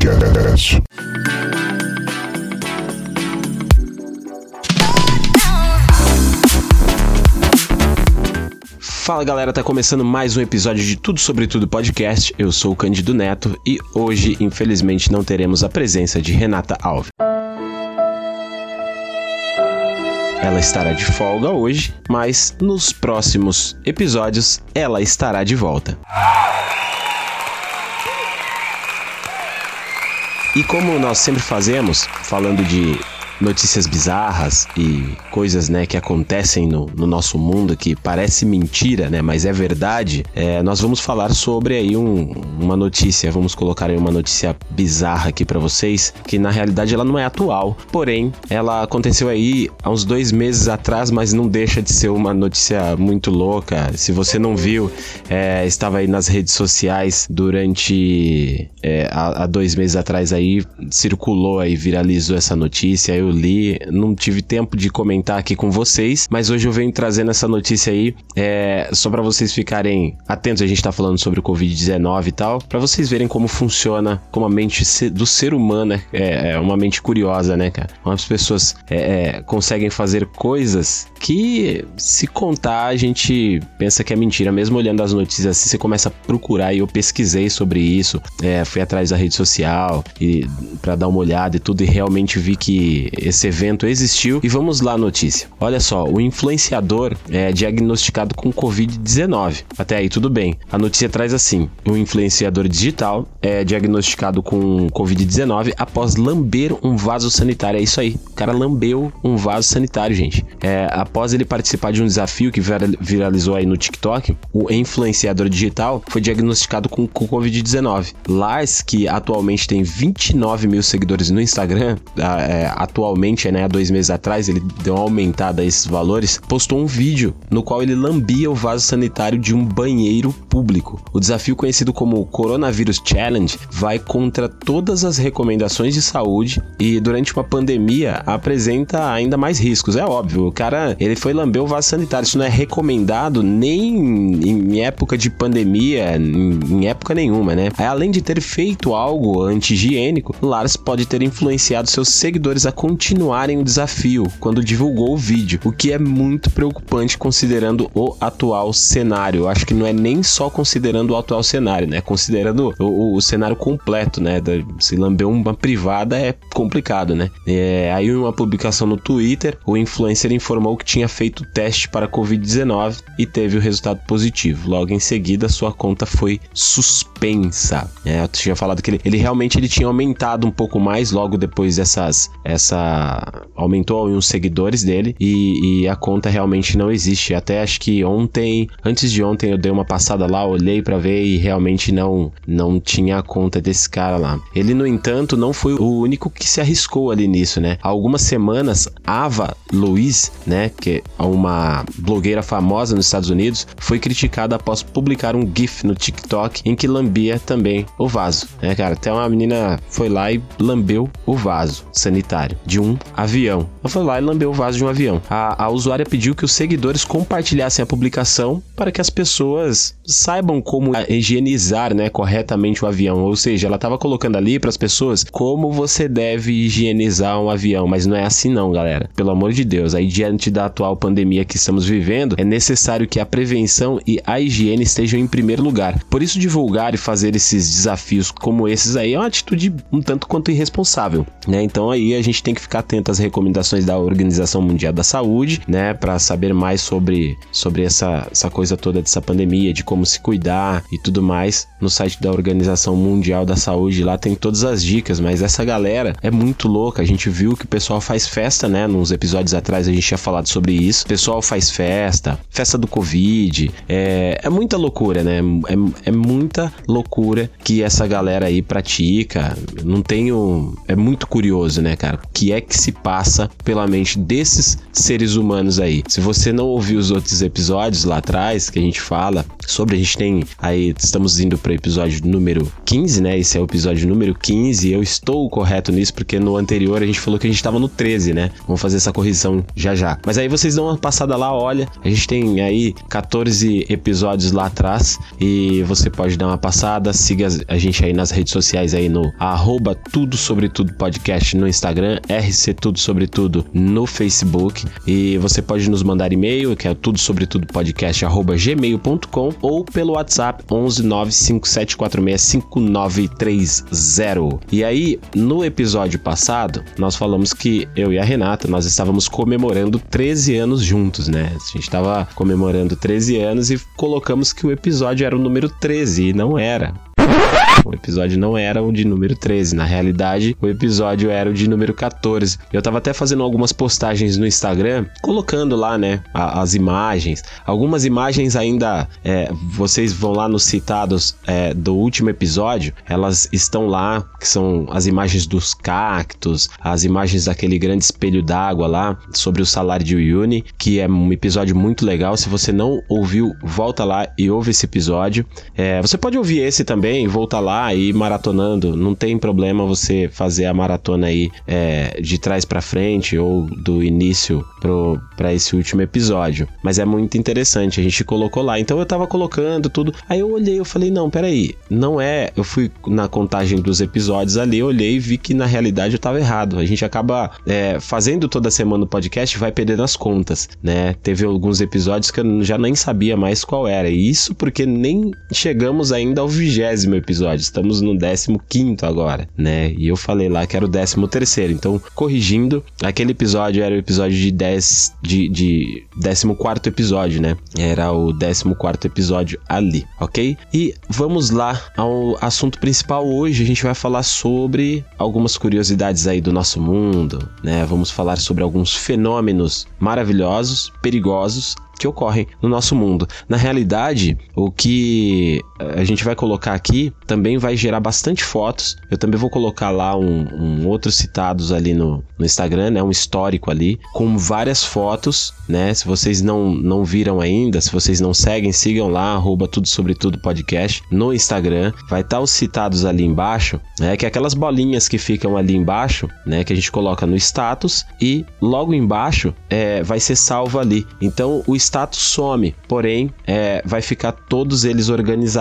Podcast. Fala galera, tá começando mais um episódio de Tudo Sobre Tudo Podcast. Eu sou o Cândido Neto e hoje, infelizmente, não teremos a presença de Renata Alves. Ela estará de folga hoje, mas nos próximos episódios ela estará de volta. E como nós sempre fazemos, falando de notícias bizarras e coisas, né, que acontecem no, no nosso mundo que parece mentira, né, mas é verdade, é, nós vamos falar sobre aí um, uma notícia, vamos colocar aí uma notícia bizarra aqui para vocês, que na realidade ela não é atual, porém ela aconteceu aí há uns dois meses atrás, mas não deixa de ser uma notícia muito louca. Se você não viu, é, estava aí nas redes sociais durante é, há, dois meses atrás aí circulou aí viralizou essa notícia. Eu li, não tive tempo de comentar aqui com vocês, mas hoje eu venho trazendo essa notícia aí é, só para vocês ficarem atentos. A gente tá falando sobre o Covid-19 e tal, para vocês verem como funciona, como a mente do ser humano é, é, é uma mente curiosa, né, cara? As pessoas é, é, conseguem fazer coisas que, se contar, a gente pensa que é mentira. Mesmo olhando as notícias assim, você começa a procurar e eu pesquisei sobre isso, é, fui atrás da rede social e para dar uma olhada e tudo e realmente vi que esse evento existiu. E vamos lá notícia. Olha só, o influenciador é diagnosticado com Covid-19. Até aí tudo bem. A notícia traz assim: o influenciador digital é diagnosticado com Covid-19 após lamber um vaso sanitário. É isso aí. O cara lambeu um vaso sanitário, gente. É, após ele participar de um desafio que viralizou aí no TikTok, o influenciador digital foi diagnosticado com, com Covid-19. Lars, que atualmente tem 29 mil seguidores no Instagram, é, atualmente, né, há dois meses atrás, ele deu uma aumentada a esses valores, postou um vídeo no qual ele lambia o vaso sanitário de um banheiro público. O desafio conhecido como Coronavírus Challenge vai contra todas as recomendações de saúde e durante uma pandemia apresenta ainda mais riscos. É óbvio, o cara ele foi lamber o vaso sanitário. Isso não é recomendado nem em época de pandemia, em época nenhuma, né? Além de ter feito algo anti-higiênico, Lars pode ter influenciado seus seguidores a continuarem o desafio quando divulgou o vídeo, o que é muito preocupante considerando o atual cenário. Acho que não é nem só considerando o atual cenário, né? Considerando o, o, o cenário completo, né? Da, se lamber uma privada é complicado, né? É, aí uma publicação no Twitter, o influencer informou que tinha feito teste para Covid-19 e teve o resultado positivo. Logo em seguida, sua conta foi suspensa. É, eu tinha falado que ele, ele realmente ele tinha aumentado um pouco mais logo depois dessas. Essa. Aumentou os seguidores dele e, e, a conta realmente não existe. Até acho que ontem, antes de ontem, eu dei uma passada lá, olhei para ver e realmente não, não tinha a conta desse cara lá. Ele, no entanto, não foi o único que se arriscou ali nisso, né? Há algumas semanas, Ava Luiz, né, que é uma blogueira famosa nos Estados Unidos, foi criticada após publicar um GIF no TikTok em que lambia também o vaso, né, cara? Até uma menina foi lá e lambeu o vaso sanitário de um avião. Ela foi lá e lambeu o vaso de um avião. A, a usuária pediu que os seguidores compartilhassem a publicação para que as pessoas saibam como higienizar, né, corretamente o avião. Ou seja, ela estava colocando ali para as pessoas como você deve higienizar um avião, mas não é assim não, galera. Pelo amor de Deus, aí diante da atual pandemia que estamos vivendo, é necessário que a prevenção e a higiene estejam em primeiro lugar. Por isso divulgar e fazer esses desafios como esses aí é uma atitude um tanto quanto irresponsável, né? Então aí a gente tem que ficar atento às recomendações da Organização Mundial da Saúde, né, para saber mais sobre sobre essa essa coisa toda dessa pandemia, de como se cuidar e tudo mais. No site da Organização Mundial da Saúde lá tem todas as dicas, mas essa galera é muito louca. A gente viu que o pessoal faz festa, né? Nos episódios atrás a gente tinha falado sobre isso. O pessoal faz festa, festa do Covid. É, é muita loucura, né? É, é muita loucura que essa galera aí pratica. Não tenho. É muito curioso, né, cara? Que é que se passa pela mente desses seres humanos aí. Se você não ouviu os outros episódios lá atrás que a gente fala sobre, a gente tem aí, estamos indo para o episódio número 15, né? Esse é o episódio número 15. Eu estou correto nisso porque no anterior a gente falou que a gente estava no 13, né? Vamos fazer essa correção já já. Mas aí vocês dão uma passada lá, olha, a gente tem aí 14 episódios lá atrás e você pode dar uma passada, siga a gente aí nas redes sociais aí no arroba tudo sobre tudo podcast no Instagram, RC Tudo Sobre Tudo no Facebook e você pode nos mandar e-mail que é tudo sobre tudo podcast arroba gmail.com ou pelo WhatsApp 11 957465930. E aí, no episódio passado, nós falamos que eu e a Renata, nós estávamos comemorando 13 anos juntos, né? A gente estava comemorando 13 anos e colocamos que o episódio era o número 13 e não era. O episódio não era o de número 13. Na realidade, o episódio era o de número 14. Eu tava até fazendo algumas postagens no Instagram, colocando lá, né, a, as imagens. Algumas imagens ainda, é, vocês vão lá nos citados é, do último episódio, elas estão lá, que são as imagens dos cactos, as imagens daquele grande espelho d'água lá, sobre o salário de Uyuni, que é um episódio muito legal. Se você não ouviu, volta lá e ouve esse episódio. É, você pode ouvir esse também, voltar lá e maratonando. Não tem problema você fazer a maratona aí é, de trás para frente ou do início para esse último episódio. Mas é muito interessante, a gente colocou lá. Então eu tava colocando tudo. Aí eu olhei, eu falei, não, peraí, não é. Eu fui na contagem dos episódios ali, olhei e vi que na realidade eu tava errado. A gente acaba é, fazendo toda semana o podcast vai perdendo as contas, né? Teve alguns episódios que eu já nem sabia mais qual era. E isso porque nem chegamos ainda ao vigésimo episódio. Estamos no 15 agora, né? E eu falei lá que era o 13 terceiro. Então, corrigindo, aquele episódio era o episódio de 10 de, de 14 episódio, né? Era o 14 episódio ali, ok? E vamos lá ao assunto principal hoje. A gente vai falar sobre algumas curiosidades aí do nosso mundo, né? Vamos falar sobre alguns fenômenos maravilhosos, perigosos que ocorrem no nosso mundo. Na realidade, o que a gente vai colocar aqui também vai gerar bastante fotos. Eu também vou colocar lá um, um outros citados ali no, no Instagram, né? Um histórico ali com várias fotos, né? Se vocês não, não viram ainda, se vocês não seguem, sigam lá, arroba tudo sobre tudo podcast no Instagram. Vai estar tá os citados ali embaixo, né? Que é aquelas bolinhas que ficam ali embaixo, né? Que a gente coloca no status e logo embaixo é, vai ser salvo ali. Então o status some, porém é, vai ficar todos eles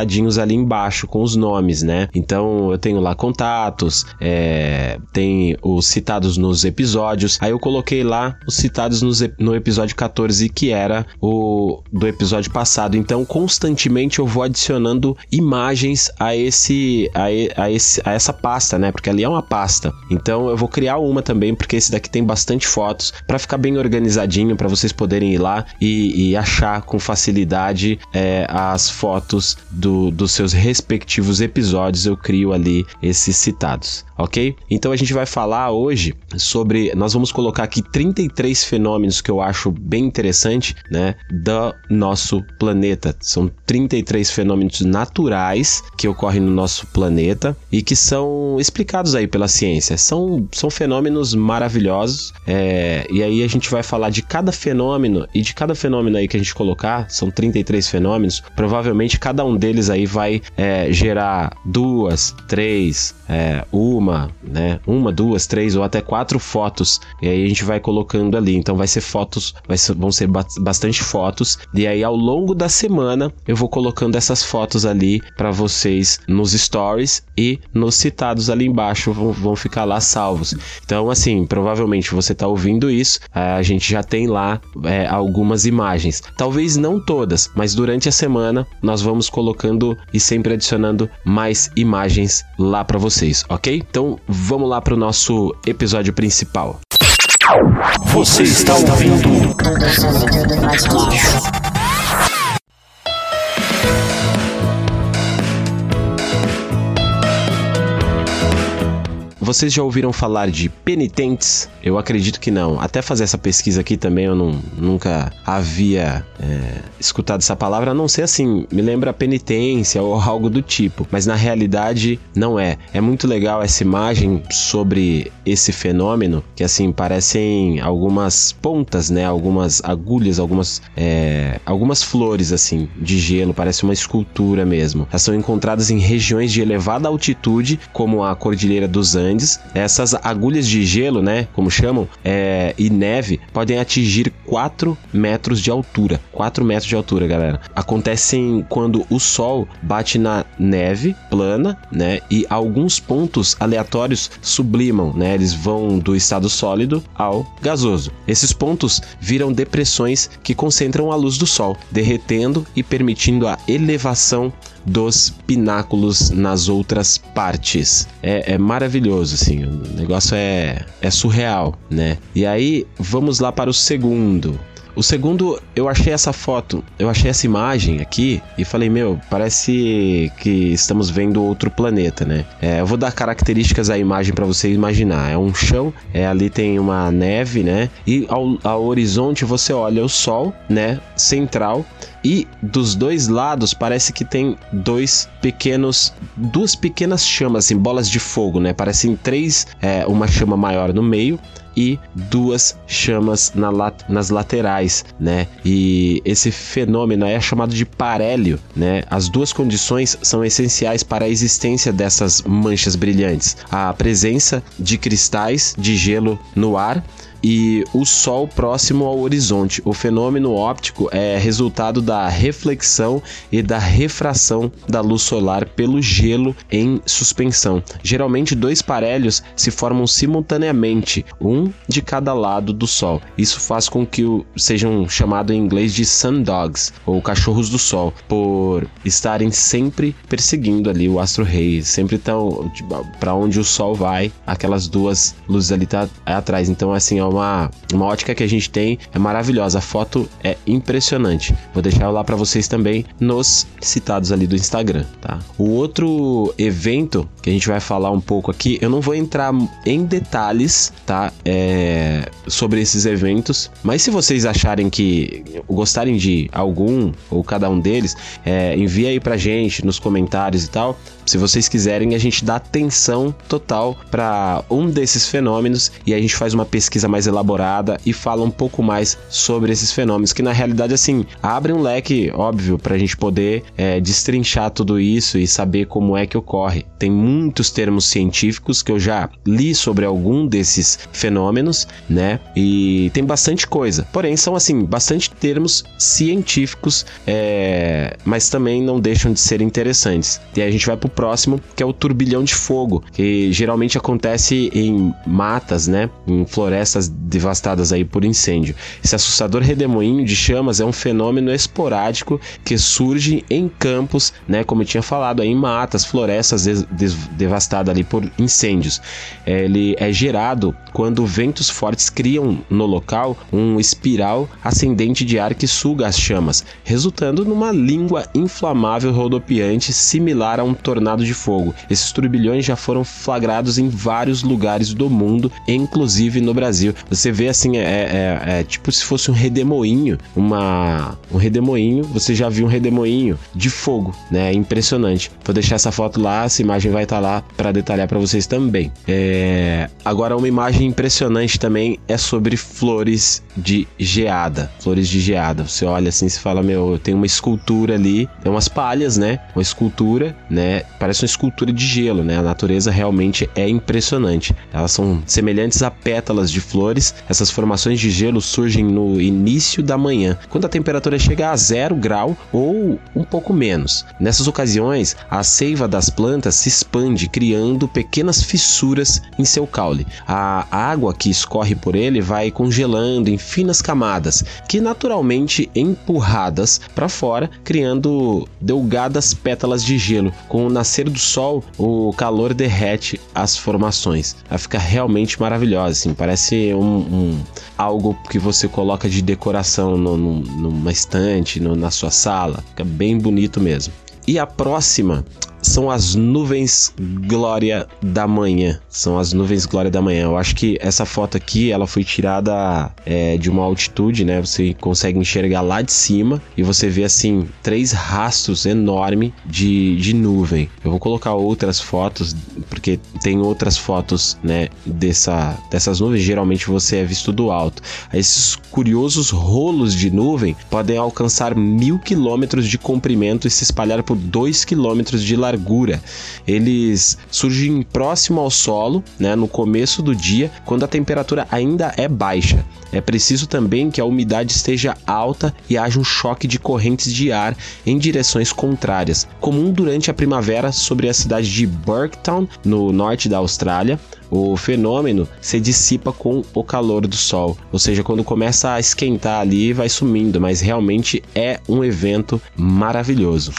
organizadinhos ali embaixo com os nomes, né? Então eu tenho lá contatos, é, tem os citados nos episódios. Aí eu coloquei lá os citados nos, no episódio 14, que era o do episódio passado. Então constantemente eu vou adicionando imagens a esse a, a, esse, a essa pasta, né? Porque ali é uma pasta. Então eu vou criar uma também, porque esse daqui tem bastante fotos para ficar bem organizadinho para vocês poderem ir lá e, e achar com facilidade é, as fotos do, dos seus respectivos episódios. Eu crio ali esses citados ok? Então a gente vai falar hoje sobre. Nós vamos colocar aqui 33 fenômenos que eu acho bem interessante, né? Do nosso planeta. São 33 fenômenos naturais que ocorrem no nosso planeta e que são explicados aí pela ciência. São, são fenômenos maravilhosos. É, e aí a gente vai falar de cada fenômeno e de cada fenômeno aí que a gente colocar, são 33 fenômenos, provavelmente cada um deles aí vai é, gerar duas, três, é, uma né, uma, duas, três ou até quatro fotos. E aí a gente vai colocando ali. Então vai ser fotos, vai ser, vão ser bastante fotos. E aí ao longo da semana eu vou colocando essas fotos ali para vocês nos stories e nos citados ali embaixo vão, vão ficar lá salvos. Então assim, provavelmente você tá ouvindo isso, a gente já tem lá é, algumas imagens. Talvez não todas, mas durante a semana nós vamos colocando e sempre adicionando mais imagens lá para vocês, ok? Então vamos lá para o nosso episódio principal. Você está ouvindo? Vocês já ouviram falar de penitentes? Eu acredito que não. Até fazer essa pesquisa aqui também eu não, nunca havia é, escutado essa palavra, a não ser assim, me lembra penitência ou algo do tipo. Mas na realidade não é. É muito legal essa imagem sobre esse fenômeno, que assim, parecem algumas pontas, né? Algumas agulhas, algumas, é, algumas flores assim, de gelo, parece uma escultura mesmo. Elas são encontradas em regiões de elevada altitude, como a Cordilheira dos Andes. Essas agulhas de gelo, né? Como chamam, é, e neve podem atingir 4 metros de altura. 4 metros de altura, galera. Acontecem quando o sol bate na neve plana, né? E alguns pontos aleatórios sublimam, né? Eles vão do estado sólido ao gasoso. Esses pontos viram depressões que concentram a luz do sol, derretendo e permitindo a elevação dos pináculos nas outras partes. É, é, maravilhoso, assim, o negócio é, é surreal, né? E aí, vamos lá para o segundo. O segundo, eu achei essa foto, eu achei essa imagem aqui e falei, meu, parece que estamos vendo outro planeta, né? É, eu vou dar características à imagem para você imaginar. É um chão, é, ali tem uma neve, né? E ao, ao horizonte você olha o sol, né? Central e dos dois lados parece que tem dois pequenos, duas pequenas chamas, assim, bolas de fogo, né? Parecem três, é, uma chama maior no meio e duas chamas na lat nas laterais, né? E esse fenômeno é chamado de parélio, né? As duas condições são essenciais para a existência dessas manchas brilhantes: a presença de cristais de gelo no ar e o Sol próximo ao horizonte. O fenômeno óptico é resultado da reflexão e da refração da luz solar pelo gelo em suspensão. Geralmente, dois parelhos se formam simultaneamente, um de cada lado do Sol. Isso faz com que o, sejam chamados em inglês de sun dogs, ou cachorros do Sol, por estarem sempre perseguindo ali o astro-rei, sempre estão para onde o Sol vai, aquelas duas luzes ali tá atrás. Então, assim, é uma, uma ótica que a gente tem, é maravilhosa. A foto é impressionante. Vou deixar lá para vocês também nos citados ali do Instagram, tá? O outro evento que a gente vai falar um pouco aqui, eu não vou entrar em detalhes, tá? É, sobre esses eventos, mas se vocês acharem que gostarem de algum ou cada um deles, é, envia aí pra gente nos comentários e tal. Se vocês quiserem, a gente dá atenção total para um desses fenômenos e a gente faz uma pesquisa mais elaborada e fala um pouco mais sobre esses fenômenos, que na realidade, assim, abre um leque, óbvio, para a gente poder é, destrinchar tudo isso e saber como é que ocorre. Tem muitos termos científicos que eu já li sobre algum desses fenômenos, né? E tem bastante coisa. Porém, são, assim, bastante termos científicos, é, mas também não deixam de ser interessantes. E aí a gente vai pro próximo, que é o turbilhão de fogo, que geralmente acontece em matas, né? Em florestas devastadas aí por incêndio. Esse assustador redemoinho de chamas é um fenômeno esporádico que surge em campos, né? Como eu tinha falado, aí, em matas, florestas des des devastadas ali por incêndios. Ele é gerado quando ventos fortes criam no local um espiral ascendente de ar que suga as chamas, resultando numa língua inflamável rodopiante similar a um tornado tornado de fogo. Esses turbilhões já foram flagrados em vários lugares do mundo, inclusive no Brasil. Você vê assim, é, é, é tipo se fosse um redemoinho, uma, um redemoinho, você já viu um redemoinho de fogo, né? É impressionante. Vou deixar essa foto lá, essa imagem vai estar tá lá para detalhar para vocês também. É... Agora, uma imagem impressionante também é sobre flores de geada. Flores de geada. Você olha assim, se fala, meu, tem uma escultura ali, tem umas palhas, né? Uma escultura, né? parece uma escultura de gelo, né? A natureza realmente é impressionante. Elas são semelhantes a pétalas de Essas formações de gelo surgem no início da manhã, quando a temperatura chega a zero grau ou um pouco menos. Nessas ocasiões, a seiva das plantas se expande, criando pequenas fissuras em seu caule. A água que escorre por ele vai congelando em finas camadas, que naturalmente empurradas para fora, criando delgadas pétalas de gelo, com o nascer do sol, o calor derrete as formações. Ela fica realmente maravilhosa, assim, parece um, um algo que você coloca de decoração no, no, numa estante, no, na sua sala. Fica bem bonito mesmo. E a próxima são as nuvens glória da manhã. São as nuvens glória da manhã. Eu acho que essa foto aqui, ela foi tirada é, de uma altitude, né? Você consegue enxergar lá de cima e você vê assim três rastros enormes de, de nuvem. Eu vou colocar outras fotos porque tem outras fotos, né? Dessa, dessas nuvens. Geralmente você é visto do alto. Esses curiosos rolos de nuvem podem alcançar mil quilômetros de comprimento e se espalhar por dois quilômetros de largura. Eles surgem próximo ao solo, né, no começo do dia, quando a temperatura ainda é baixa. É preciso também que a umidade esteja alta e haja um choque de correntes de ar em direções contrárias, comum durante a primavera sobre a cidade de Burketown, no norte da Austrália. O fenômeno se dissipa com o calor do sol, ou seja, quando começa a esquentar ali, vai sumindo, mas realmente é um evento maravilhoso.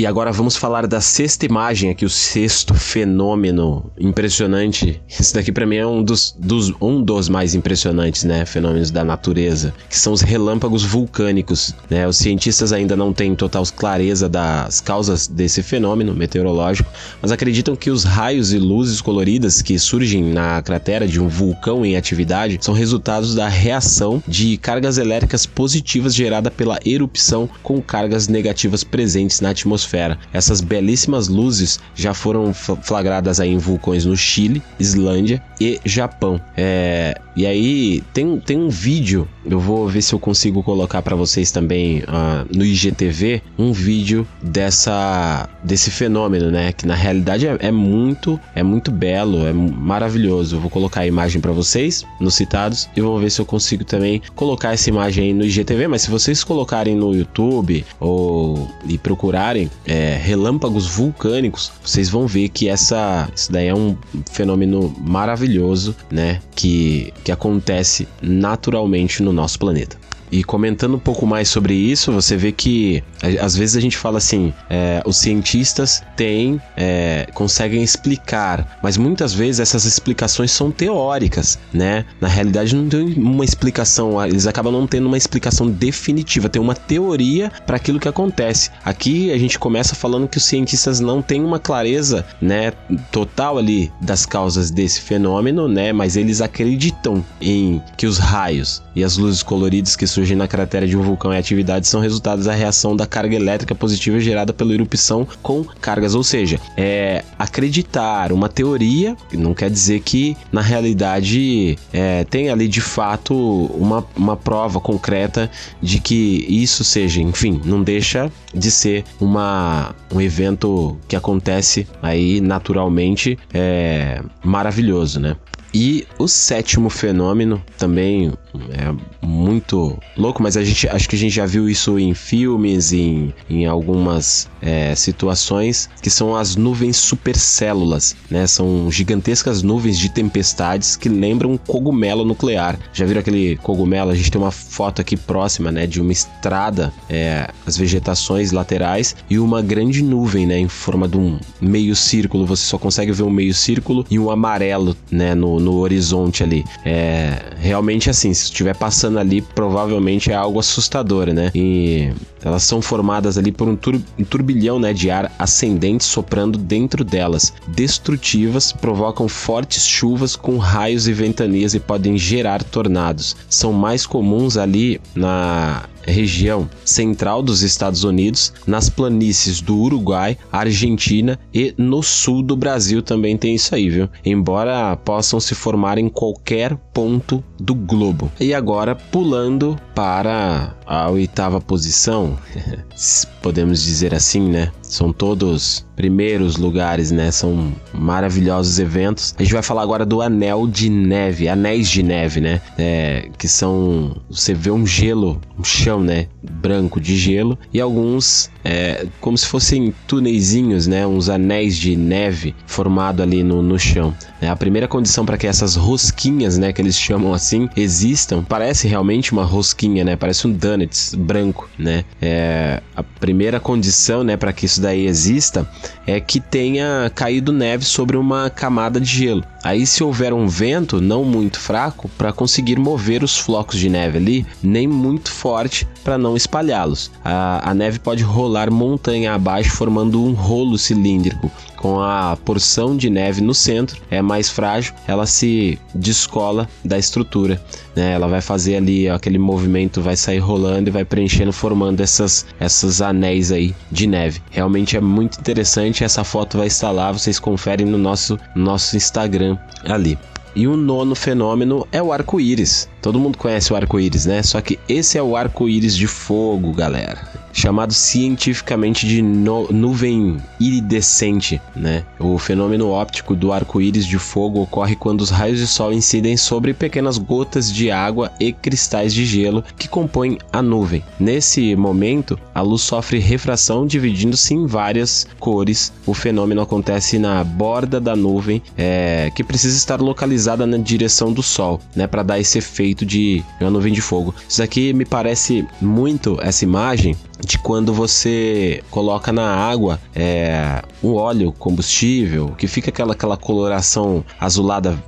E agora vamos falar da sexta imagem aqui, o sexto fenômeno impressionante. Esse daqui para mim é um dos, dos, um dos mais impressionantes, né, fenômenos da natureza, que são os relâmpagos vulcânicos. Né? Os cientistas ainda não têm total clareza das causas desse fenômeno meteorológico, mas acreditam que os raios e luzes coloridas que surgem na cratera de um vulcão em atividade são resultados da reação de cargas elétricas positivas gerada pela erupção com cargas negativas presentes na atmosfera atmosfera. Essas belíssimas luzes já foram flagradas aí em vulcões no Chile, Islândia e Japão. É, e aí tem, tem um vídeo, eu vou ver se eu consigo colocar para vocês também uh, no IGTV, um vídeo dessa desse fenômeno, né? Que na realidade é, é muito é muito belo, é maravilhoso. Eu vou colocar a imagem para vocês nos citados e vou ver se eu consigo também colocar essa imagem aí no IGTV. Mas se vocês colocarem no YouTube ou e procurarem é, relâmpagos vulcânicos, vocês vão ver que essa, isso daí é um fenômeno maravilhoso, né? Que, que acontece naturalmente no nosso planeta. E comentando um pouco mais sobre isso, você vê que às vezes a gente fala assim, é, os cientistas têm, é, conseguem explicar, mas muitas vezes essas explicações são teóricas, né? Na realidade não tem uma explicação, eles acabam não tendo uma explicação definitiva, tem uma teoria para aquilo que acontece. Aqui a gente começa falando que os cientistas não têm uma clareza, né, total ali das causas desse fenômeno, né? Mas eles acreditam em que os raios e as luzes coloridas que surgem na cratera de um vulcão em atividade são resultados da reação da carga elétrica positiva gerada pela erupção com cargas. Ou seja, é acreditar uma teoria não quer dizer que na realidade é, tem ali de fato uma, uma prova concreta de que isso seja, enfim, não deixa de ser uma, um evento que acontece aí naturalmente é maravilhoso, né? E o sétimo fenômeno também é muito louco, mas a gente acho que a gente já viu isso em filmes, em, em algumas é, situações, que são as nuvens supercélulas, né? São gigantescas nuvens de tempestades que lembram um cogumelo nuclear. Já viram aquele cogumelo? A gente tem uma foto aqui próxima, né? De uma estrada, é, as vegetações laterais e uma grande nuvem, né? Em forma de um meio círculo. Você só consegue ver um meio círculo e um amarelo, né? No, no horizonte ali. É realmente assim, se estiver passando ali, provavelmente é algo assustador, né? E elas são formadas ali por um, tur um turbilhão né, de ar ascendente soprando dentro delas. Destrutivas, provocam fortes chuvas com raios e ventanias e podem gerar tornados. São mais comuns ali na região central dos Estados Unidos, nas planícies do Uruguai, Argentina e no sul do Brasil também tem isso aí, viu? Embora possam se formar em qualquer ponto do globo. E agora pulando para a oitava posição, podemos dizer assim, né? São todos primeiros lugares, né? São maravilhosos eventos. A gente vai falar agora do Anel de Neve, Anéis de Neve, né? É, que são. Você vê um gelo, um chão, né? Branco de gelo e alguns é, como se fossem túneizinhos, né? Uns anéis de neve formado ali no, no chão. É, a primeira condição para que essas rosquinhas, né? Que eles chamam assim, existam, parece realmente uma rosquinha, né? Parece um donuts branco, né? É, a primeira condição, né? Para que isso daí exista é que tenha caído neve sobre uma camada de gelo. Aí, se houver um vento não muito fraco, para conseguir mover os flocos de neve ali, nem muito forte para não espalhá-los. A, a neve pode rolar montanha abaixo, formando um rolo cilíndrico com a porção de neve no centro, é mais frágil, ela se descola da estrutura, né? Ela vai fazer ali aquele movimento, vai sair rolando e vai preenchendo, formando essas, essas anéis aí de neve. Realmente é muito interessante, essa foto vai estar lá, vocês conferem no nosso, nosso Instagram ali. E o nono fenômeno é o arco-íris. Todo mundo conhece o arco-íris, né? Só que esse é o arco-íris de fogo, galera chamado cientificamente de nuvem iridescente, né? O fenômeno óptico do arco-íris de fogo ocorre quando os raios de sol incidem sobre pequenas gotas de água e cristais de gelo que compõem a nuvem. Nesse momento, a luz sofre refração, dividindo-se em várias cores. O fenômeno acontece na borda da nuvem, é, que precisa estar localizada na direção do sol, né, para dar esse efeito de uma nuvem de fogo. Isso aqui me parece muito essa imagem de quando você coloca na água é, um óleo combustível, que fica aquela, aquela coloração azulada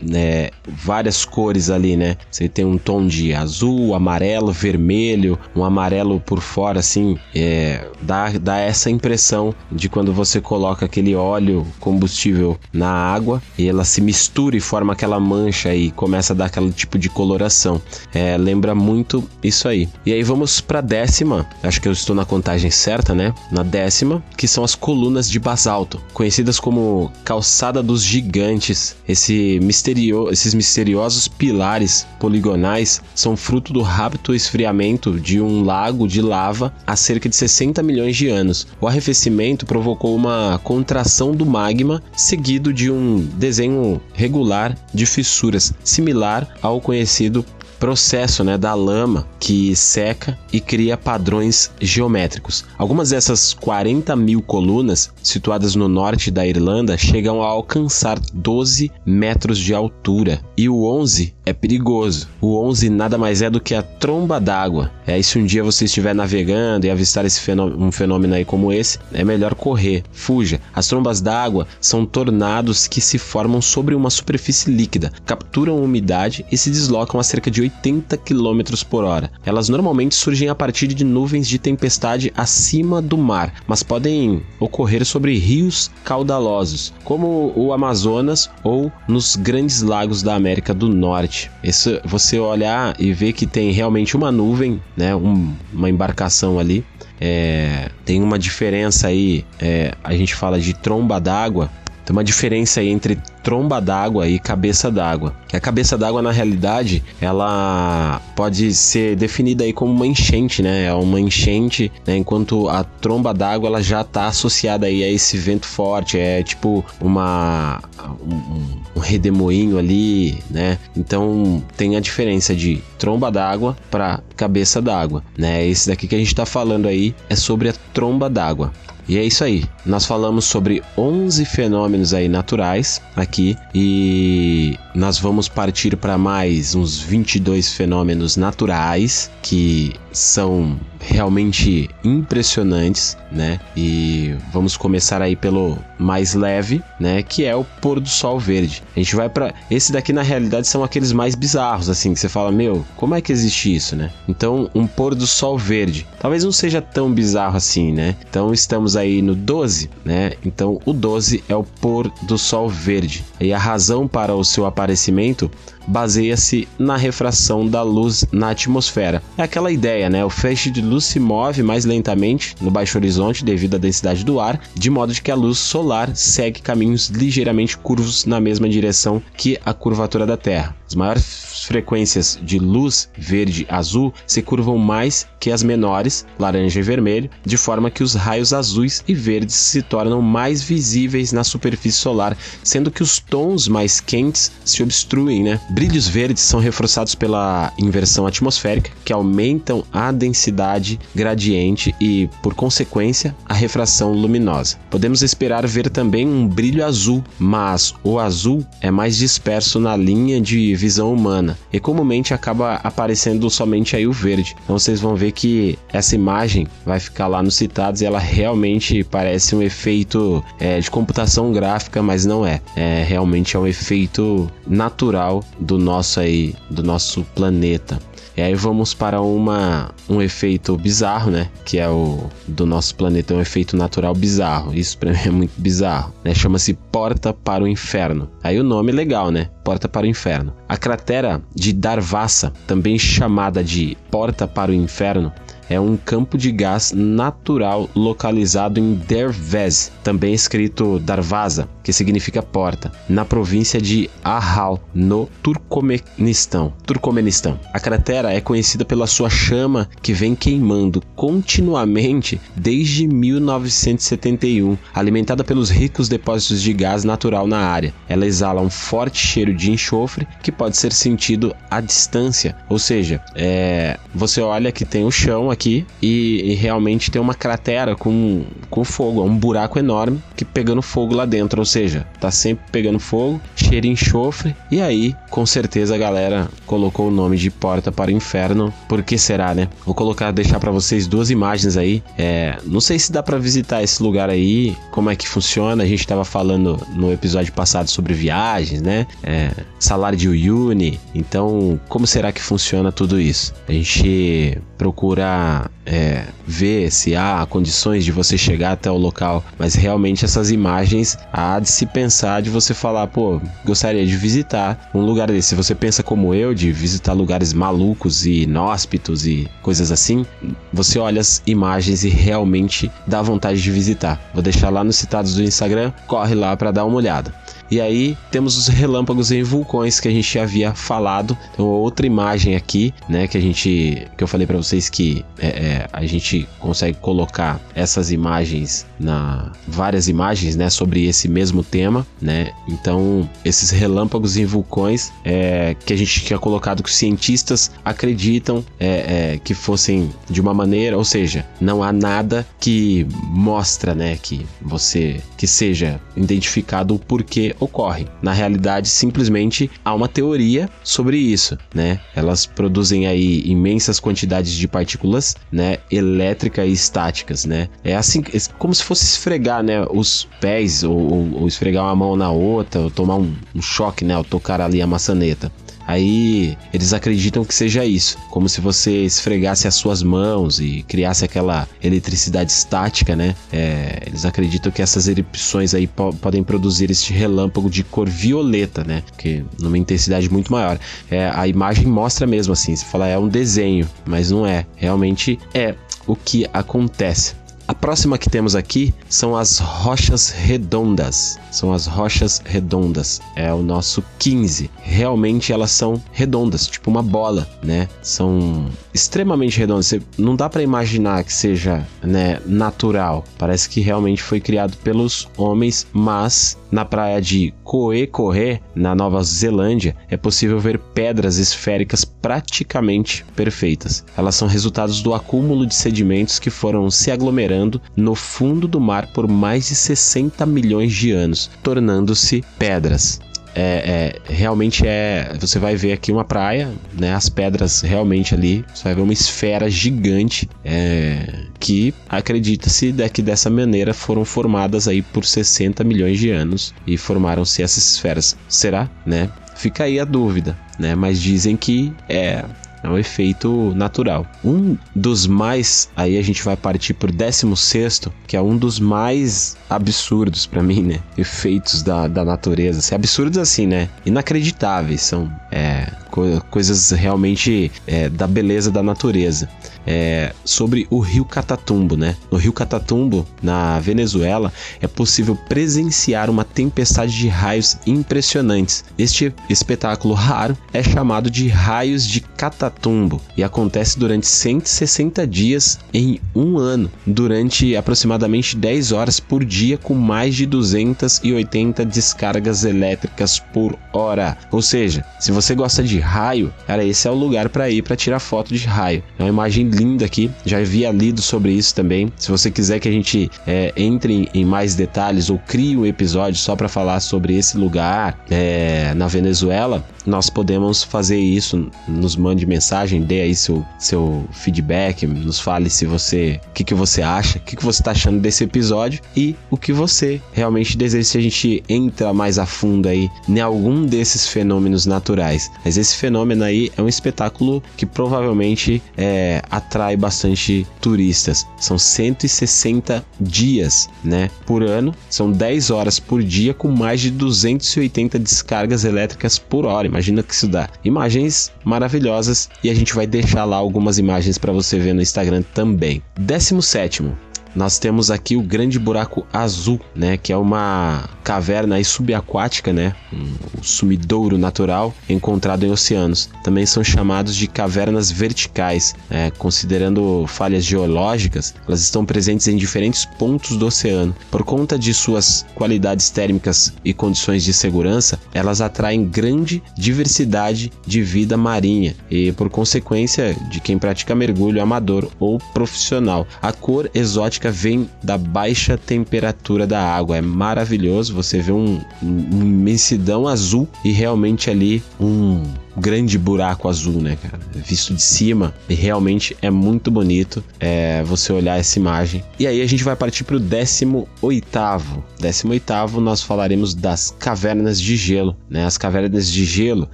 né, várias cores ali, né? Você tem um tom de azul, amarelo, vermelho, um amarelo por fora, assim, é, dá, dá essa impressão de quando você coloca aquele óleo combustível na água e ela se mistura e forma aquela mancha e começa a dar aquele tipo de coloração. É, lembra muito isso aí. E aí vamos para décima, acho que eu estou na contagem certa, né? Na décima, que são as colunas de basalto, conhecidas como calçada dos gigantes. Esse mistério misterio esses misteriosos pilares poligonais são fruto do rápido esfriamento de um lago de lava há cerca de 60 milhões de anos. O arrefecimento provocou uma contração do magma, seguido de um desenho regular de fissuras, similar ao conhecido processo né, da lama que seca e cria padrões geométricos. Algumas dessas 40 mil colunas, situadas no norte da Irlanda, chegam a alcançar 12 metros de altura. E o 11 é perigoso. O 11 nada mais é do que a tromba d'água. É se um dia você estiver navegando e avistar esse fenômeno, um fenômeno aí como esse, é melhor correr, fuja. As trombas d'água são tornados que se formam sobre uma superfície líquida, capturam umidade e se deslocam a cerca de 80 km por hora. Elas normalmente surgem a partir de nuvens de tempestade acima do mar, mas podem ocorrer sobre rios caudalosos, como o Amazonas ou nos grandes lagos da América do Norte. Isso, você olhar e ver que tem realmente uma nuvem, né, um, uma embarcação ali, é, tem uma diferença aí. É, a gente fala de tromba d'água. Tem uma diferença aí entre tromba d'água e cabeça d'água. A cabeça d'água na realidade, ela pode ser definida aí como uma enchente, né? É uma enchente, né? enquanto a tromba d'água ela já está associada aí a esse vento forte, é tipo uma um, um redemoinho ali, né? Então tem a diferença de tromba d'água para cabeça d'água, né? Esse daqui que a gente está falando aí é sobre a tromba d'água. E é isso aí. Nós falamos sobre 11 fenômenos aí naturais aqui e nós vamos partir para mais uns 22 fenômenos naturais que são realmente impressionantes, né? E vamos começar aí pelo mais leve, né, que é o pôr do sol verde. A gente vai para esse daqui na realidade são aqueles mais bizarros assim, que você fala, meu, como é que existe isso, né? Então, um pôr do sol verde. Talvez não seja tão bizarro assim, né? Então, estamos aí no 12, né? Então, o 12 é o pôr do sol verde. E a razão para o seu aparecimento baseia-se na refração da luz na atmosfera. É aquela ideia, né? O feixe de luz se move mais lentamente no baixo horizonte devido à densidade do ar, de modo que a luz solar segue caminhos ligeiramente curvos na mesma direção que a curvatura da Terra. As maiores frequências de luz verde azul se curvam mais que as menores, laranja e vermelho, de forma que os raios azuis e verdes se tornam mais visíveis na superfície solar, sendo que os tons mais quentes se obstruem, né? Brilhos verdes são reforçados pela inversão atmosférica, que aumentam a densidade gradiente e, por consequência, a refração luminosa. Podemos esperar ver também um brilho azul, mas o azul é mais disperso na linha de visão humana, e comumente acaba aparecendo somente aí o verde. Então vocês vão ver que essa imagem vai ficar lá nos citados e ela realmente parece um efeito é, de computação gráfica, mas não é. É realmente é um efeito natural do nosso aí, do nosso planeta. E aí vamos para uma, um efeito bizarro, né? Que é o do nosso planeta, é um efeito natural bizarro. Isso pra mim é muito bizarro, né? Chama-se Porta para o Inferno. Aí o nome é legal, né? Porta para o Inferno. A cratera de Darvassa, também chamada de Porta para o Inferno, é um campo de gás natural localizado em Dervez, também escrito Darvaza, que significa porta, na província de Ahal, no Turcomenistão. Turcomenistão. A cratera é conhecida pela sua chama que vem queimando continuamente desde 1971, alimentada pelos ricos depósitos de gás natural na área. Ela exala um forte cheiro de enxofre que pode ser sentido à distância, ou seja, é, você olha que tem o chão aqui aqui e, e, realmente tem uma cratera com, com fogo, é um buraco enorme que pegando fogo lá dentro, ou seja, tá sempre pegando fogo, cheiro de enxofre, e aí com certeza a galera colocou o nome de Porta para o Inferno, por que será, né? Vou colocar, deixar para vocês duas imagens aí, é, não sei se dá para visitar esse lugar aí, como é que funciona, a gente tava falando no episódio passado sobre viagens, né? É, salário de Uyuni, então como será que funciona tudo isso? A gente procura é, ver se há condições de você chegar até o local, mas realmente essas imagens há de se pensar de você falar, pô, gostaria de visitar um lugar desse. Se você pensa como eu, de visitar lugares malucos e inóspitos e coisas assim, você olha as imagens e realmente dá vontade de visitar. Vou deixar lá nos citados do Instagram, corre lá para dar uma olhada. E aí temos os relâmpagos em vulcões que a gente havia falado. Então outra imagem aqui, né, que a gente que eu falei para vocês que é, é, a gente consegue colocar essas imagens na várias imagens, né, sobre esse mesmo tema, né? Então esses relâmpagos em vulcões é, que a gente tinha colocado que os cientistas acreditam é, é, que fossem de uma maneira, ou seja, não há nada que mostra, né, que você que seja identificado o porquê ocorre. Na realidade, simplesmente há uma teoria sobre isso, né? Elas produzem aí imensas quantidades de partículas, né, elétricas e estáticas, né? É assim, é como se fosse esfregar, né, os pés ou, ou, ou esfregar uma mão na outra, ou tomar um, um choque, né, ao tocar ali a maçaneta. Aí eles acreditam que seja isso, como se você esfregasse as suas mãos e criasse aquela eletricidade estática, né? É, eles acreditam que essas erupções aí po podem produzir este relâmpago de cor violeta, né? Que numa intensidade muito maior. É, a imagem mostra mesmo assim, se fala é um desenho, mas não é. Realmente é o que acontece. Próxima que temos aqui são as rochas redondas. São as rochas redondas. É o nosso 15. Realmente elas são redondas, tipo uma bola, né? São extremamente redondas. Você não dá para imaginar que seja, né, natural. Parece que realmente foi criado pelos homens, mas na praia de Koe Kohe, na Nova Zelândia, é possível ver pedras esféricas praticamente perfeitas. Elas são resultados do acúmulo de sedimentos que foram se aglomerando no fundo do mar por mais de 60 milhões de anos, tornando-se pedras é, é, realmente é. Você vai ver aqui uma praia, né? As pedras realmente ali. Você vai ver uma esfera gigante é, que acredita-se que dessa maneira foram formadas aí por 60 milhões de anos e formaram-se essas esferas. Será, né? Fica aí a dúvida, né? Mas dizem que é é um efeito natural. Um dos mais, aí a gente vai partir pro 16, que é um dos mais absurdos para mim, né? Efeitos da, da natureza. Assim, absurdos assim, né? Inacreditáveis. São é, co coisas realmente é, da beleza da natureza. É, sobre o rio Catatumbo, né? No rio Catatumbo, na Venezuela, é possível presenciar uma tempestade de raios impressionantes. Este espetáculo raro é chamado de raios de Catatumbo e acontece durante 160 dias em um ano, durante aproximadamente 10 horas por dia, com mais de 280 descargas elétricas por hora. Ou seja, se você gosta de raio, cara, esse é o lugar para ir para tirar foto de raio. É uma imagem linda aqui. Já havia lido sobre isso também. Se você quiser que a gente é, entre em mais detalhes ou crie um episódio só para falar sobre esse lugar é, na Venezuela, nós podemos fazer isso. Nos mande mensagem, dê aí seu, seu feedback, nos fale se você, o que, que você acha, o que, que você está achando desse episódio e o que você realmente deseja se a gente entra mais a fundo aí em algum desses fenômenos naturais. Mas esse fenômeno aí é um espetáculo que provavelmente é, atrai bastante turistas. São 160 dias, né, por ano. São 10 horas por dia com mais de 280 descargas elétricas por hora. Imagina que isso dá. Imagens maravilhosas e a gente vai deixar lá algumas imagens para você ver no Instagram também. 17 nós temos aqui o Grande Buraco Azul, né, que é uma caverna subaquática, né, um sumidouro natural encontrado em oceanos. Também são chamados de cavernas verticais, né, considerando falhas geológicas, elas estão presentes em diferentes pontos do oceano. Por conta de suas qualidades térmicas e condições de segurança, elas atraem grande diversidade de vida marinha e, por consequência, de quem pratica mergulho amador ou profissional. A cor exótica vem da baixa temperatura da água. É maravilhoso. Você vê um, um imensidão azul e realmente ali um grande buraco azul, né, cara? Visto de cima, e realmente é muito bonito é, você olhar essa imagem. E aí a gente vai partir para o 18 oitavo. 18 nós falaremos das cavernas de gelo, né? As cavernas de gelo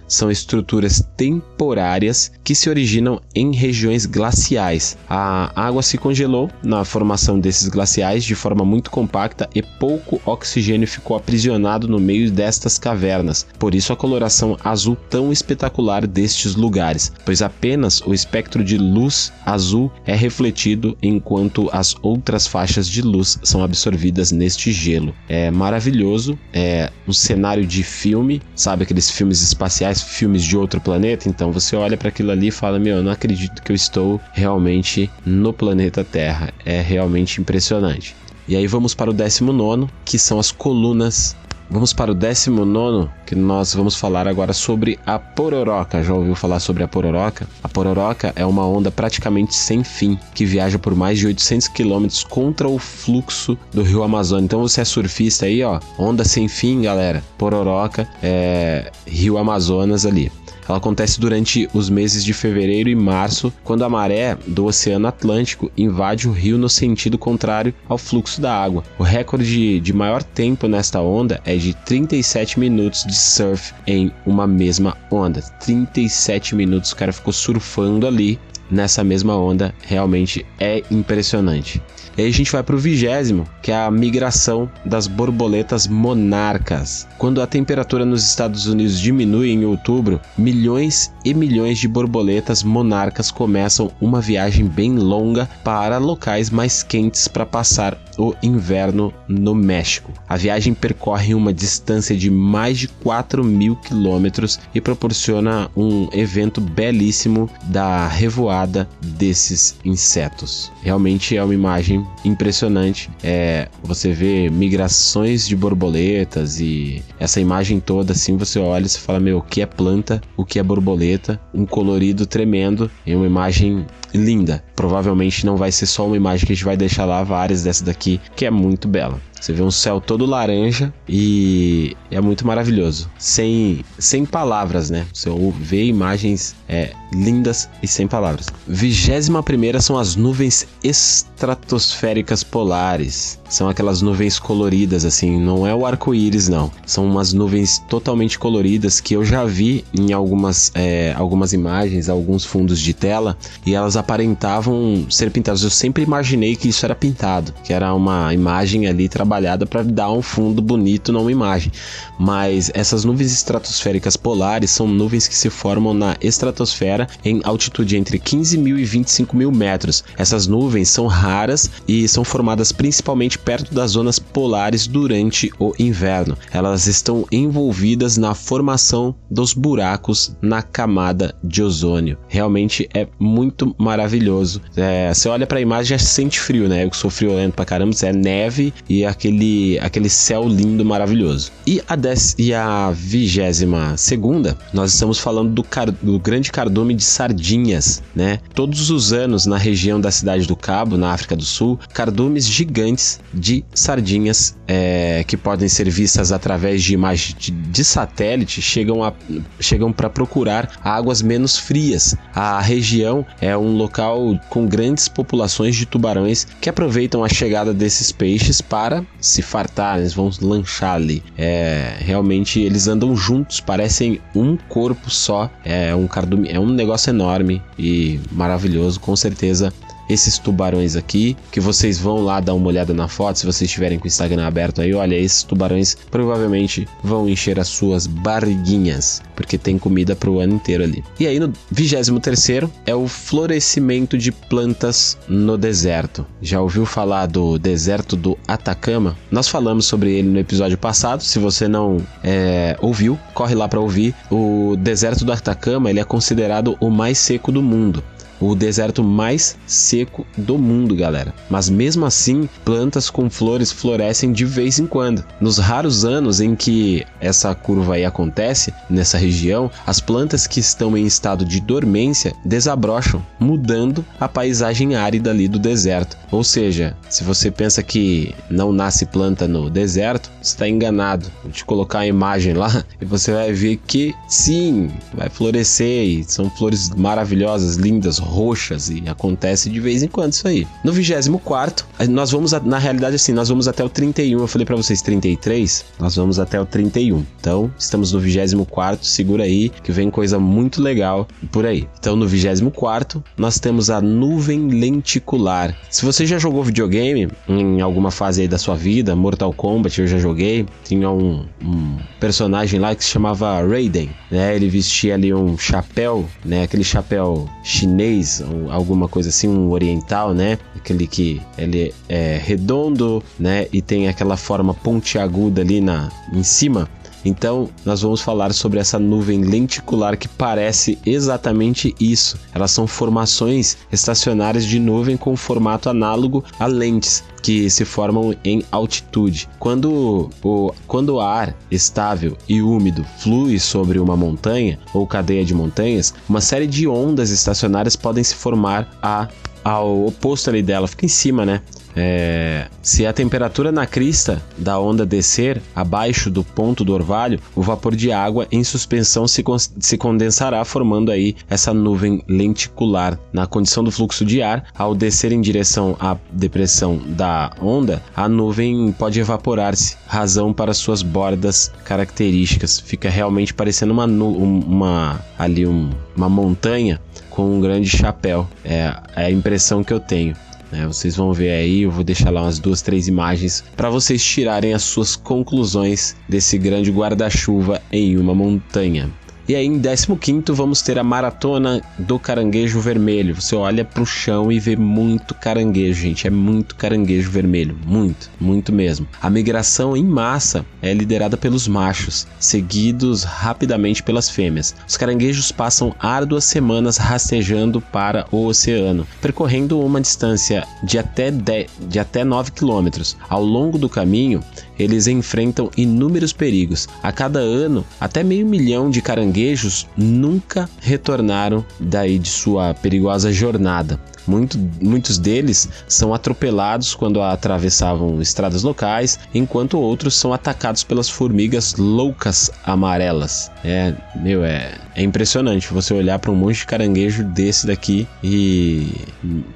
são estruturas temporárias que se originam em regiões glaciais. A água se congelou na formação desses glaciais de forma muito compacta e pouco oxigênio ficou aprisionado no meio destas cavernas. Por isso a coloração azul tão espetacular espetacular destes lugares, pois apenas o espectro de luz azul é refletido enquanto as outras faixas de luz são absorvidas neste gelo. É maravilhoso, é um cenário de filme, sabe aqueles filmes espaciais, filmes de outro planeta? Então você olha para aquilo ali e fala: Meu, eu não acredito que eu estou realmente no planeta Terra. É realmente impressionante. E aí vamos para o 19, que são as colunas Vamos para o 19, que nós vamos falar agora sobre a pororoca. Já ouviu falar sobre a pororoca? A pororoca é uma onda praticamente sem fim que viaja por mais de 800 quilômetros contra o fluxo do rio Amazonas. Então você é surfista aí, ó, onda sem fim, galera. Pororoca é rio Amazonas ali. Ela acontece durante os meses de fevereiro e março, quando a maré do Oceano Atlântico invade o rio no sentido contrário ao fluxo da água. O recorde de maior tempo nesta onda é de 37 minutos de surf em uma mesma onda. 37 minutos o cara ficou surfando ali nessa mesma onda realmente é impressionante. E aí a gente vai para o vigésimo, que é a migração das borboletas monarcas. Quando a temperatura nos Estados Unidos diminui em outubro, milhões e milhões de borboletas monarcas começam uma viagem bem longa para locais mais quentes para passar o inverno no México. A viagem percorre uma distância de mais de 4 mil quilômetros e proporciona um evento belíssimo da revoada desses insetos. Realmente é uma imagem impressionante. É, você vê migrações de borboletas e essa imagem toda assim você olha e fala meu, o que é planta, o que é borboleta, um colorido tremendo e uma imagem linda. Provavelmente não vai ser só uma imagem que a gente vai deixar lá, várias dessa daqui, que é muito bela. Você vê um céu todo laranja e é muito maravilhoso. Sem, sem palavras, né? Você vê imagens é, lindas e sem palavras. Vigésima primeira são as nuvens estratosféricas polares. São aquelas nuvens coloridas, assim, não é o arco-íris, não. São umas nuvens totalmente coloridas que eu já vi em algumas, é, algumas imagens, alguns fundos de tela, e elas aparentavam ser pintadas. Eu sempre imaginei que isso era pintado, que era uma imagem ali trabalhada para dar um fundo bonito numa imagem. Mas essas nuvens estratosféricas polares são nuvens que se formam na estratosfera em altitude entre 15 mil e 25 mil metros. Essas nuvens são raras e são formadas principalmente perto das zonas polares durante o inverno. Elas estão envolvidas na formação dos buracos na camada de ozônio. Realmente é muito maravilhoso. É, você olha para a imagem já sente frio, né? Eu sou friolento pra caramba, é neve e aquele, aquele céu lindo, maravilhoso. E a, dez, e a vigésima segunda, nós estamos falando do, car, do grande cardume de sardinhas, né? Todos os anos na região da cidade do Cabo, na África do Sul, cardumes gigantes de sardinhas é, que podem ser vistas através de imagens de, de satélite chegam a chegam para procurar águas menos frias. A região é um local com grandes populações de tubarões que aproveitam a chegada desses peixes para se fartar, eles vão lanchar ali. É, realmente eles andam juntos, parecem um corpo só. É um cardume, é um negócio enorme e maravilhoso, com certeza esses tubarões aqui, que vocês vão lá dar uma olhada na foto, se vocês estiverem com o Instagram aberto aí, olha, esses tubarões provavelmente vão encher as suas barriguinhas, porque tem comida para o ano inteiro ali. E aí no 23 é o florescimento de plantas no deserto. Já ouviu falar do deserto do Atacama? Nós falamos sobre ele no episódio passado, se você não é, ouviu, corre lá para ouvir. O deserto do Atacama, ele é considerado o mais seco do mundo o deserto mais seco do mundo, galera. Mas mesmo assim, plantas com flores florescem de vez em quando. Nos raros anos em que essa curva aí acontece nessa região, as plantas que estão em estado de dormência desabrocham, mudando a paisagem árida ali do deserto. Ou seja, se você pensa que não nasce planta no deserto, está enganado. Vou te colocar a imagem lá e você vai ver que sim, vai florescer e são flores maravilhosas, lindas, roxas e acontece de vez em quando isso aí. No 24, nós vamos, na realidade, assim, nós vamos até o 31. Eu falei para vocês 33, nós vamos até o 31. Então, estamos no 24, segura aí que vem coisa muito legal por aí. Então, no 24, nós temos a nuvem lenticular. Se você já jogou videogame em alguma fase aí da sua vida, Mortal Kombat, eu já joguei, tinha um, um personagem lá que se chamava Raiden, né? Ele vestia ali um chapéu, né? Aquele chapéu chinês chinês, alguma coisa assim, um oriental, né? Aquele que ele é redondo, né? E tem aquela forma pontiaguda ali na, em cima. Então, nós vamos falar sobre essa nuvem lenticular que parece exatamente isso. Elas são formações estacionárias de nuvem com formato análogo a lentes que se formam em altitude. Quando o, quando o ar estável e úmido flui sobre uma montanha ou cadeia de montanhas, uma série de ondas estacionárias podem se formar a ao oposto ali dela, fica em cima, né? É, se a temperatura na crista da onda descer abaixo do ponto do orvalho, o vapor de água em suspensão se, con se condensará, formando aí essa nuvem lenticular. Na condição do fluxo de ar, ao descer em direção à depressão da onda, a nuvem pode evaporar-se, razão para suas bordas características. Fica realmente parecendo uma, uma ali um, uma montanha com um grande chapéu. É, é a impressão que eu tenho. Né? Vocês vão ver aí, eu vou deixar lá umas duas, três imagens para vocês tirarem as suas conclusões desse grande guarda-chuva em uma montanha. E aí, em 15, vamos ter a maratona do caranguejo vermelho. Você olha para o chão e vê muito caranguejo, gente. É muito caranguejo vermelho. Muito, muito mesmo. A migração em massa é liderada pelos machos, seguidos rapidamente pelas fêmeas. Os caranguejos passam árduas semanas rastejando para o oceano, percorrendo uma distância de até, 10, de até 9 quilômetros. Ao longo do caminho, eles enfrentam inúmeros perigos. A cada ano, até meio milhão de caranguejos nunca retornaram daí de sua perigosa jornada. Muito, muitos deles são atropelados quando atravessavam estradas locais, enquanto outros são atacados pelas formigas loucas amarelas. É, meu, é, é impressionante você olhar para um monte de caranguejo desse daqui e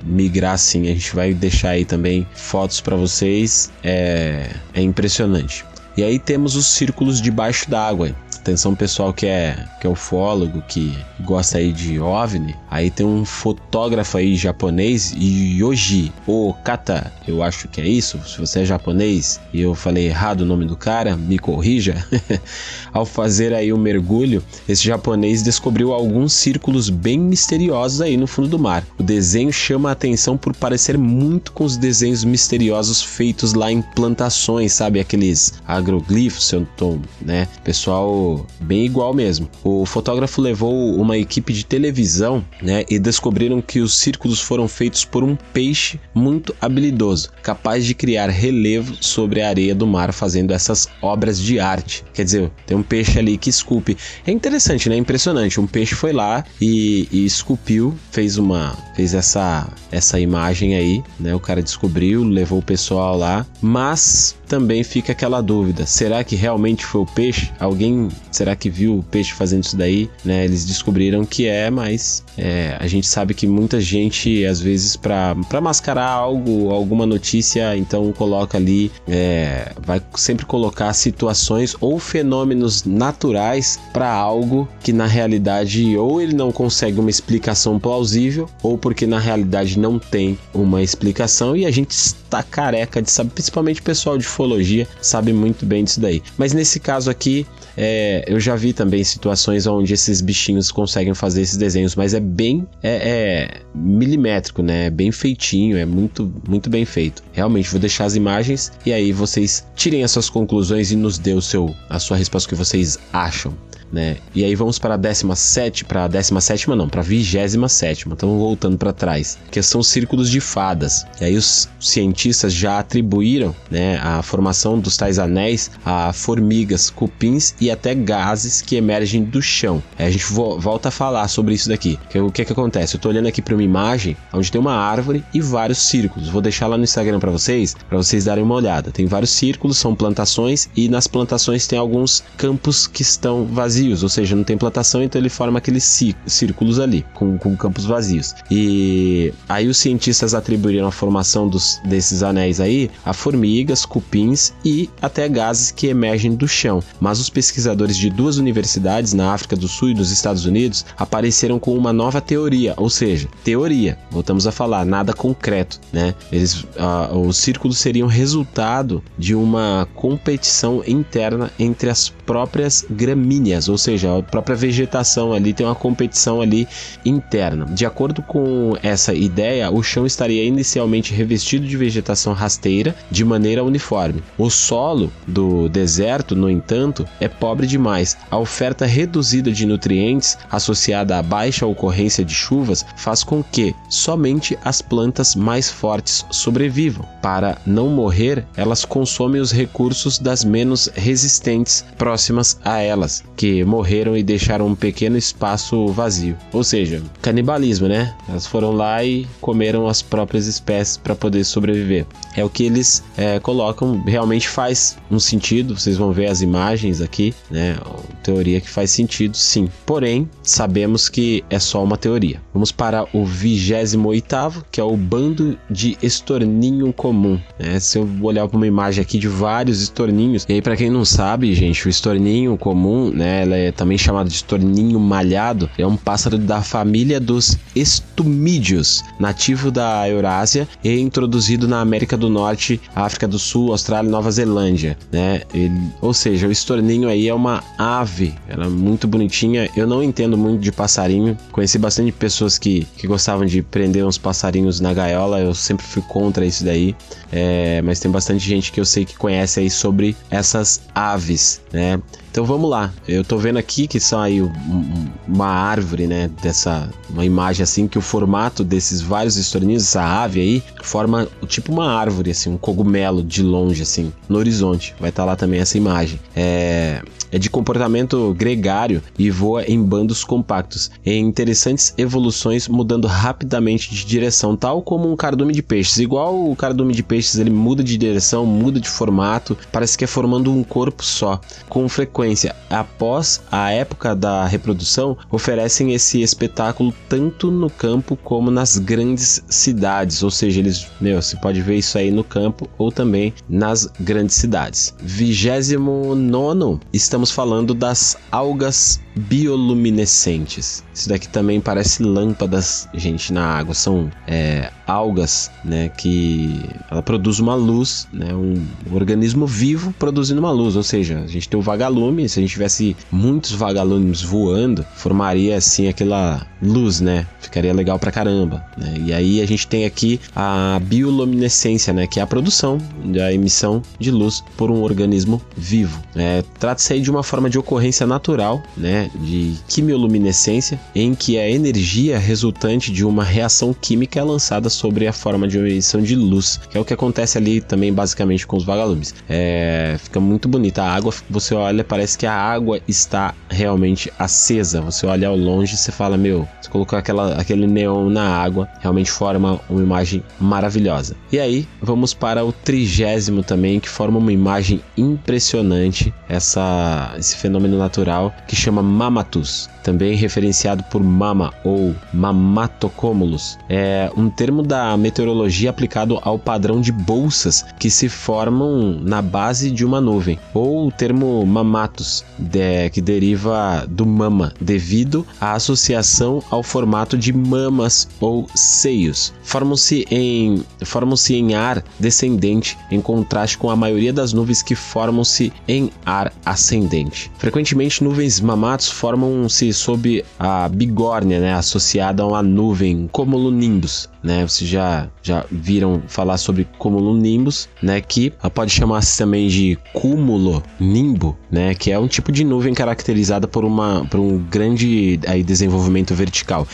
migrar assim. A gente vai deixar aí também fotos para vocês. É, é impressionante. E aí temos os círculos debaixo d'água. Atenção pessoal que é, que é ufólogo, que gosta aí de OVNI. Aí tem um fotógrafo aí japonês, Yoji Okata, eu acho que é isso. Se você é japonês e eu falei errado o nome do cara, me corrija. Ao fazer aí o um mergulho, esse japonês descobriu alguns círculos bem misteriosos aí no fundo do mar. O desenho chama a atenção por parecer muito com os desenhos misteriosos feitos lá em plantações, sabe? Aqueles agroglifos, seu tom, né? Pessoal bem igual mesmo. O fotógrafo levou uma equipe de televisão, né, e descobriram que os círculos foram feitos por um peixe muito habilidoso, capaz de criar relevo sobre a areia do mar, fazendo essas obras de arte. Quer dizer, tem um peixe ali que esculpe. É interessante, né? Impressionante. Um peixe foi lá e, e esculpiu, fez uma, fez essa essa imagem aí, né? O cara descobriu, levou o pessoal lá, mas também fica aquela dúvida: será que realmente foi o peixe? Alguém, será que viu o peixe fazendo isso daí? Né? Eles descobriram que é, mas é, a gente sabe que muita gente, às vezes, para mascarar algo, alguma notícia, então coloca ali, é, vai sempre colocar situações ou fenômenos naturais para algo que na realidade ou ele não consegue uma explicação plausível, ou porque na realidade não tem uma explicação e a gente está careca de saber, principalmente o pessoal de ufologia sabe muito bem disso daí. Mas nesse caso aqui, é, eu já vi também situações onde esses bichinhos conseguem fazer esses desenhos, mas é bem é, é milimétrico, né? É bem feitinho, é muito, muito bem feito. Realmente, vou deixar as imagens e aí vocês tirem as suas conclusões e nos dê o seu, a sua resposta que vocês acham né? E aí vamos para a 17, para a 17 não, para a 27, então voltando para trás, que são círculos de fadas. E aí os cientistas já atribuíram, né, a formação dos tais anéis a formigas, cupins e até gases que emergem do chão. Aí a gente vo volta a falar sobre isso daqui. O que que acontece? Eu tô olhando aqui para uma imagem onde tem uma árvore e vários círculos. Vou deixar lá no Instagram para vocês, para vocês darem uma olhada. Tem vários círculos, são plantações e nas plantações tem alguns campos que estão vazios vazios, ou seja, não tem plantação, então ele forma aqueles círculos ali, com, com campos vazios. E aí os cientistas atribuíram a formação dos, desses anéis aí a formigas, cupins e até gases que emergem do chão. Mas os pesquisadores de duas universidades na África do Sul e nos Estados Unidos apareceram com uma nova teoria, ou seja, teoria, voltamos a falar, nada concreto, né? Eles, os círculos seriam resultado de uma competição interna entre as próprias gramíneas, ou seja, a própria vegetação ali tem uma competição ali interna. De acordo com essa ideia, o chão estaria inicialmente revestido de vegetação rasteira de maneira uniforme. O solo do deserto, no entanto, é pobre demais. A oferta reduzida de nutrientes associada à baixa ocorrência de chuvas faz com que somente as plantas mais fortes sobrevivam. Para não morrer, elas consomem os recursos das menos resistentes próximas a elas, que morreram e deixaram um pequeno espaço vazio. Ou seja, canibalismo, né? Elas foram lá e comeram as próprias espécies para poder sobreviver. É o que eles é, colocam, realmente faz um sentido. Vocês vão ver as imagens aqui, né? Teoria que faz sentido, sim. Porém, sabemos que é só uma teoria. Vamos para o 28, que é o bando de estorninho comum. Né? Se eu olhar para uma imagem aqui de vários estorninhos, e aí, para quem não sabe, gente, o estorninho comum, né? ela é também chamada de estorninho malhado, é um pássaro da família dos estumídeos, nativo da Eurásia e introduzido na América do Norte, África do Sul, Austrália e Nova Zelândia, né? Ele, ou seja, o estorninho aí é uma ave, ela é muito bonitinha. Eu não entendo muito de passarinho, conheci bastante pessoas que, que gostavam de prender uns passarinhos na gaiola, eu sempre fui contra isso daí, é, mas tem bastante gente que eu sei que conhece aí sobre essas aves, né? Então vamos lá. Eu tô vendo aqui que aí uma árvore, né? Dessa uma imagem assim que o formato desses vários estorninhos, essa ave aí, forma tipo uma árvore assim, um cogumelo de longe assim, no horizonte. Vai estar tá lá também essa imagem. É é de comportamento gregário e voa em bandos compactos, em interessantes evoluções mudando rapidamente de direção, tal como um cardume de peixes. Igual o cardume de peixes, ele muda de direção, muda de formato, parece que é formando um corpo só. Com frequência frequência após a época da reprodução oferecem esse espetáculo tanto no campo como nas grandes cidades, ou seja, eles, meu, você pode ver isso aí no campo ou também nas grandes cidades. 29 estamos falando das algas bioluminescentes. Isso daqui também parece lâmpadas, gente, na água. São é, algas, né, que ela produz uma luz, né, um organismo vivo produzindo uma luz. Ou seja, a gente tem o vagalume. Se a gente tivesse muitos vagalumes voando, formaria assim aquela luz, né? Ficaria legal pra caramba. Né? E aí a gente tem aqui a bioluminescência, né, que é a produção da emissão de luz por um organismo vivo. É, Trata-se aí de uma forma de ocorrência natural, né, de quimioluminescência, em que a energia resultante de uma reação química é lançada sobre a forma de emissão de luz, que é o que acontece ali também basicamente com os vagalumes. É, fica muito bonita a água, você olha, parece que a água está realmente acesa. Você olha ao longe e você fala, meu, você colocou aquela, aquele neon na água, realmente forma uma imagem maravilhosa. E aí, vamos para o trigésimo também, que forma uma imagem impressionante, essa, esse fenômeno natural que chama Mamatus, também referenciado por Mama ou Mamatocômulos. É um termo da meteorologia aplicado ao padrão de bolsas que se formam na base de uma nuvem, ou o termo Mamatus, de, que deriva do mama, devido à associação ao formato de mamas ou seios. Formam-se em, formam-se em ar descendente, em contraste com a maioria das nuvens que formam-se em ar ascendente. Frequentemente, nuvens mamatos formam-se sob a bigórnia, né, associada a uma nuvem, cumulonimbus, né? Vocês já, já viram falar sobre cumulonimbus, né? Que pode chamar-se também de cúmulo nimbo, né? Que é um tipo de nuvem caracterizada por, uma, por um grande aí, desenvolvimento vertical.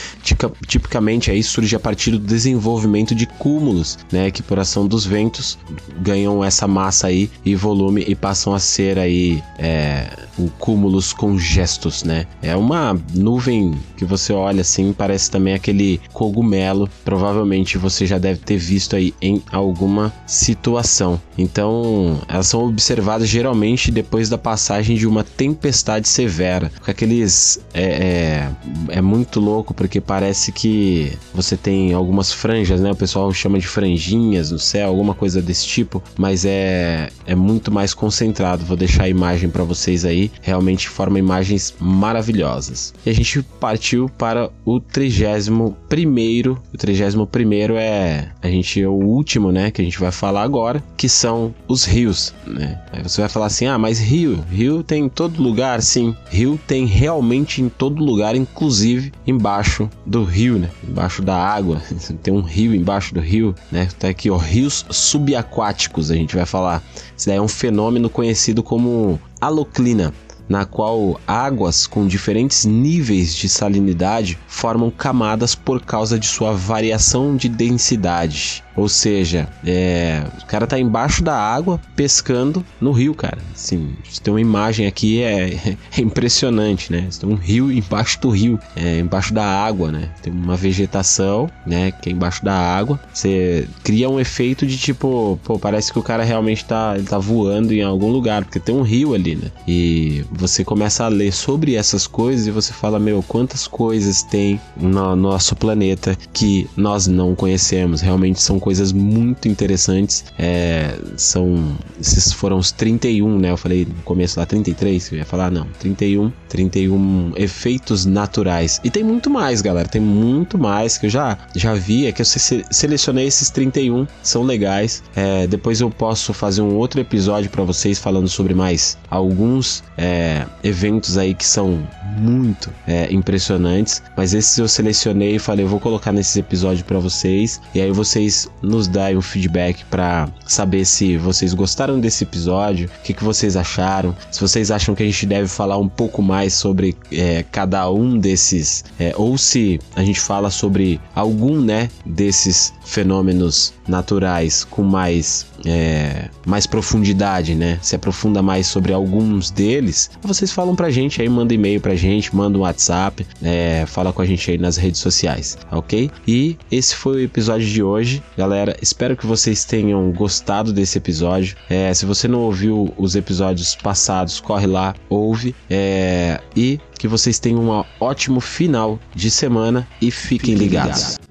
Tipicamente aí surge a partir do desenvolvimento de cúmulos, né? Que por ação dos ventos ganham essa massa aí e volume e passam a ser aí é, o cúmulos congestos, né? É uma nuvem que você olha assim, parece também aquele cogumelo, provavelmente você já deve ter visto aí em alguma situação. Então, elas são observadas geralmente depois da passagem de uma tempestade severa. Com aqueles. É, é, é muito louco porque parece que você tem algumas franjas, né? O pessoal chama de franjinhas no céu, alguma coisa desse tipo, mas é, é muito mais concentrado. Vou deixar a imagem para vocês aí. Realmente forma imagens maravilhosas. E a gente partiu para o 31 primeiro. O 31 primeiro é a gente é o último, né, que a gente vai falar agora, que são os rios, né? Aí você vai falar assim: "Ah, mas rio, rio tem em todo lugar". Sim, rio tem realmente em todo lugar, inclusive embaixo do rio, né? Embaixo da água. tem um rio embaixo do rio, né? Tá aqui, ó, rios subaquáticos, a gente vai falar. Isso daí é um fenômeno conhecido como aloclina na qual águas com diferentes níveis de salinidade formam camadas por causa de sua variação de densidade. Ou seja, é, o cara tá embaixo da água pescando no rio, cara. Sim, você tem uma imagem aqui é, é impressionante, né? Tem um rio embaixo do rio, é, embaixo da água, né? Tem uma vegetação, né? Que é embaixo da água. Você cria um efeito de tipo, pô, parece que o cara realmente tá, ele tá voando em algum lugar, porque tem um rio ali, né? E você começa a ler sobre essas coisas e você fala, meu, quantas coisas tem no nosso planeta que nós não conhecemos. Realmente são coisas muito interessantes. É, são. Esses foram os 31, né? Eu falei no começo lá 33, eu ia falar, não, 31. 31 efeitos naturais. E tem muito mais, galera. Tem muito mais que eu já, já vi. É que eu selecionei esses 31, são legais. É, depois eu posso fazer um outro episódio para vocês falando sobre mais alguns é, eventos aí que são muito é, impressionantes. Mas esses eu selecionei e falei, eu vou colocar nesses episódios para vocês. E aí vocês nos dá um feedback para saber se vocês gostaram desse episódio, o que, que vocês acharam, se vocês acham que a gente deve falar um pouco mais sobre é, cada um desses, é, ou se a gente fala sobre algum, né, desses fenômenos naturais com mais é, mais profundidade, né? Se aprofunda mais sobre alguns deles, vocês falam pra gente aí, manda e-mail pra gente, manda um WhatsApp, é, fala com a gente aí nas redes sociais, ok? E esse foi o episódio de hoje, galera. Espero que vocês tenham gostado desse episódio. É, se você não ouviu os episódios passados, corre lá, ouve. É, e que vocês tenham um ótimo final de semana e fiquem, fiquem ligados. ligados.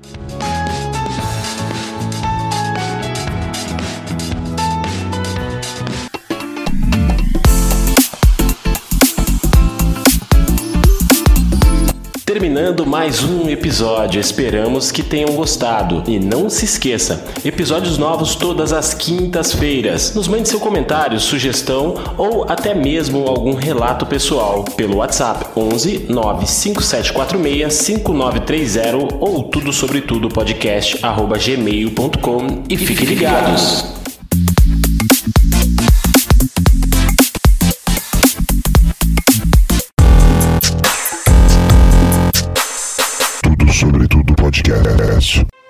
Terminando mais um episódio. Esperamos que tenham gostado. E não se esqueça: episódios novos todas as quintas-feiras. Nos mande seu comentário, sugestão ou até mesmo algum relato pessoal pelo WhatsApp 11 95746 5930 ou tudo sobre tudo podcast gmail.com e fiquem ligados. Podcast.